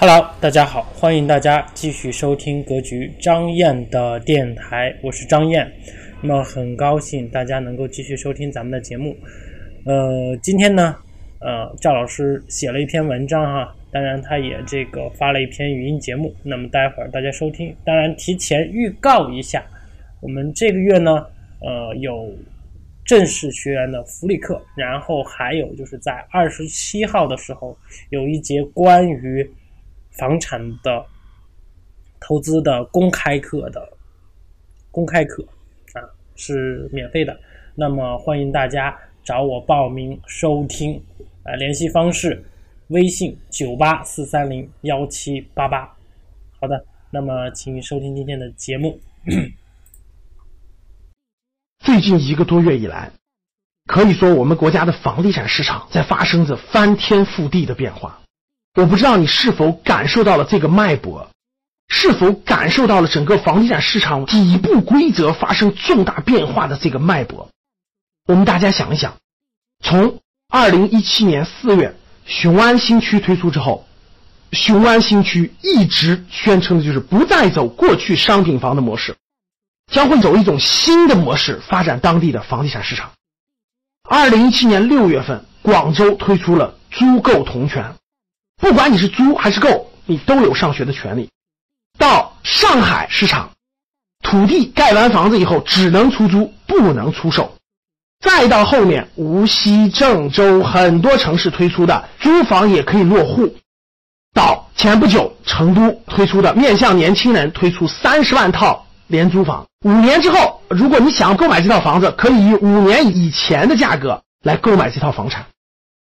Hello，大家好，欢迎大家继续收听格局张燕的电台，我是张燕。那么很高兴大家能够继续收听咱们的节目。呃，今天呢，呃，赵老师写了一篇文章哈，当然他也这个发了一篇语音节目。那么待会儿大家收听，当然提前预告一下，我们这个月呢，呃，有正式学员的福利课，然后还有就是在二十七号的时候有一节关于。房产的投资的公开课的公开课啊是免费的，那么欢迎大家找我报名收听，啊，联系方式微信九八四三零幺七八八。好的，那么请收听今天的节目。最近一个多月以来，可以说我们国家的房地产市场在发生着翻天覆地的变化。我不知道你是否感受到了这个脉搏，是否感受到了整个房地产市场底部规则发生重大变化的这个脉搏？我们大家想一想，从二零一七年四月雄安新区推出之后，雄安新区一直宣称的就是不再走过去商品房的模式，将会走一种新的模式发展当地的房地产市场。二零一七年六月份，广州推出了租购同权。不管你是租还是购，你都有上学的权利。到上海市场，土地盖完房子以后只能出租，不能出售。再到后面，无锡、郑州很多城市推出的租房也可以落户。到前不久，成都推出的面向年轻人推出三十万套廉租房，五年之后，如果你想购买这套房子，可以以五年以前的价格来购买这套房产。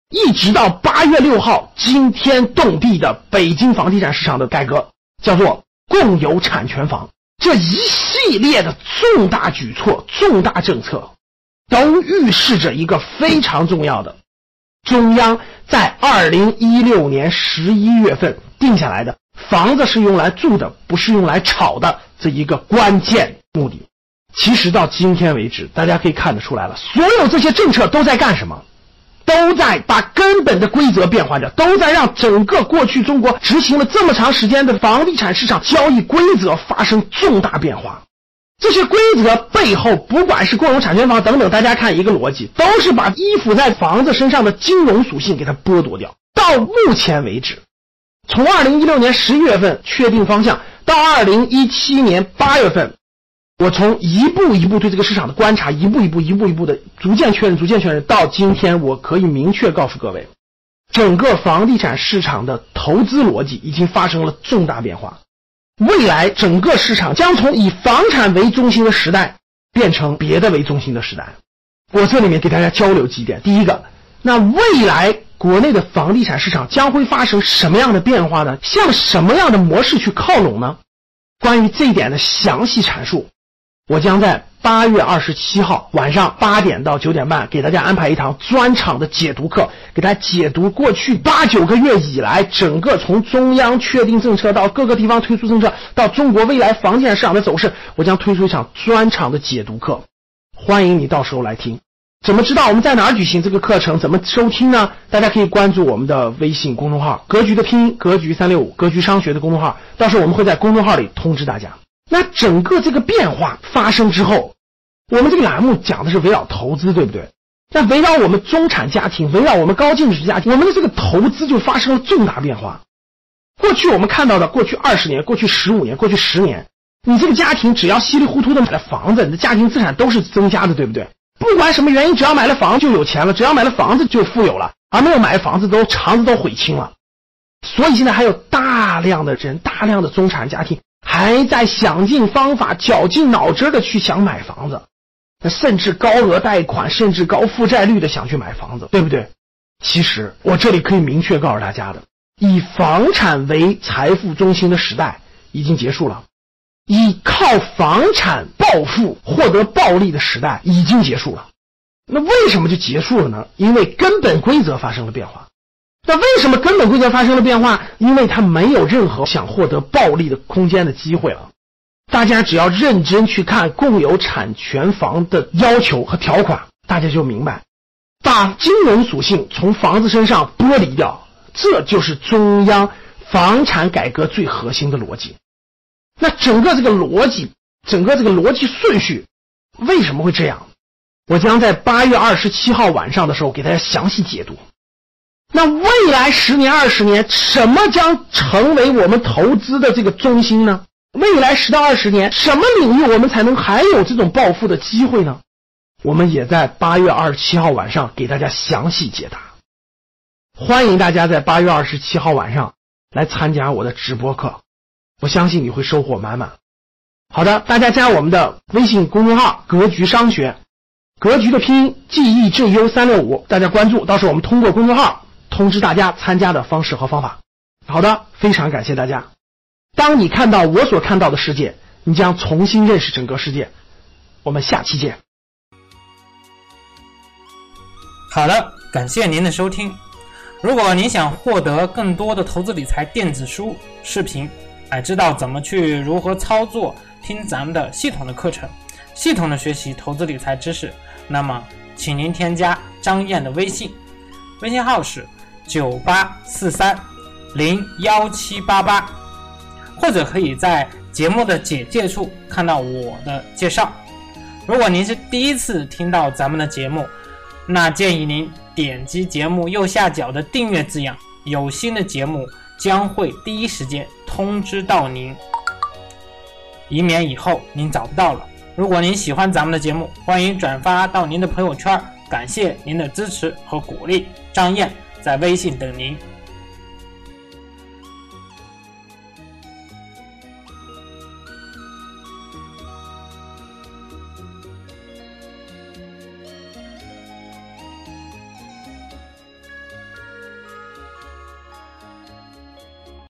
一直到八月六号，惊天动地的北京房地产市场的改革，叫做共有产权房。这一系列的重大举措、重大政策，都预示着一个非常重要的，中央在二零一六年十一月份定下来的“房子是用来住的，不是用来炒的”这一个关键目的。其实到今天为止，大家可以看得出来了，所有这些政策都在干什么？都在把根本的规则变化着，都在让整个过去中国执行了这么长时间的房地产市场交易规则发生重大变化。这些规则背后，不管是共有产权房等等，大家看一个逻辑，都是把依附在房子身上的金融属性给它剥夺掉。到目前为止，从二零一六年十一月份确定方向，到二零一七年八月份。我从一步一步对这个市场的观察，一步一步、一步一步的逐渐确认、逐渐确认，到今天，我可以明确告诉各位，整个房地产市场的投资逻辑已经发生了重大变化。未来整个市场将从以房产为中心的时代变成别的为中心的时代。我这里面给大家交流几点：第一个，那未来国内的房地产市场将会发生什么样的变化呢？向什么样的模式去靠拢呢？关于这一点的详细阐述。我将在八月二十七号晚上八点到九点半给大家安排一堂专场的解读课，给大家解读过去八九个月以来整个从中央确定政策到各个地方推出政策到中国未来房地产市场的走势，我将推出一场专场的解读课，欢迎你到时候来听。怎么知道我们在哪举行这个课程？怎么收听呢？大家可以关注我们的微信公众号“格局”的拼音“格局三六五”，格局商学的公众号，到时候我们会在公众号里通知大家。那整个这个变化发生之后，我们这个栏目讲的是围绕投资，对不对？那围绕我们中产家庭，围绕我们高净值家庭，我们的这个投资就发生了重大变化。过去我们看到的，过去二十年、过去十五年、过去十年，你这个家庭只要稀里糊涂的买了房子，你的家庭资产都是增加的，对不对？不管什么原因，只要买了房就有钱了，只要买了房子就富有了，而没有买房子都肠子都悔青了。所以现在还有大量的人，大量的中产家庭。还在想尽方法、绞尽脑汁的去想买房子，甚至高额贷款、甚至高负债率的想去买房子，对不对？其实我这里可以明确告诉大家的，以房产为财富中心的时代已经结束了，以靠房产暴富、获得暴利的时代已经结束了。那为什么就结束了呢？因为根本规则发生了变化。那为什么根本规则发生了变化？因为它没有任何想获得暴利的空间的机会了。大家只要认真去看共有产权房的要求和条款，大家就明白，把金融属性从房子身上剥离掉，这就是中央房产改革最核心的逻辑。那整个这个逻辑，整个这个逻辑顺序，为什么会这样？我将在八月二十七号晚上的时候给大家详细解读。那未来十年、二十年，什么将成为我们投资的这个中心呢？未来十到二十年，什么领域我们才能还有这种暴富的机会呢？我们也在八月二十七号晚上给大家详细解答。欢迎大家在八月二十七号晚上来参加我的直播课，我相信你会收获满满。好的，大家加我们的微信公众号“格局商学”，格局的拼音 G E G U 三六五，大家关注，到时候我们通过公众号通知大家参加的方式和方法。好的，非常感谢大家。当你看到我所看到的世界，你将重新认识整个世界。我们下期见。好的，感谢您的收听。如果您想获得更多的投资理财电子书、视频，哎，知道怎么去如何操作，听咱们的系统的课程，系统的学习投资理财知识，那么，请您添加张燕的微信，微信号是九八四三零幺七八八。或者可以在节目的简介处看到我的介绍。如果您是第一次听到咱们的节目，那建议您点击节目右下角的订阅字样，有新的节目将会第一时间通知到您，以免以后您找不到了。如果您喜欢咱们的节目，欢迎转发到您的朋友圈。感谢您的支持和鼓励，张燕在微信等您。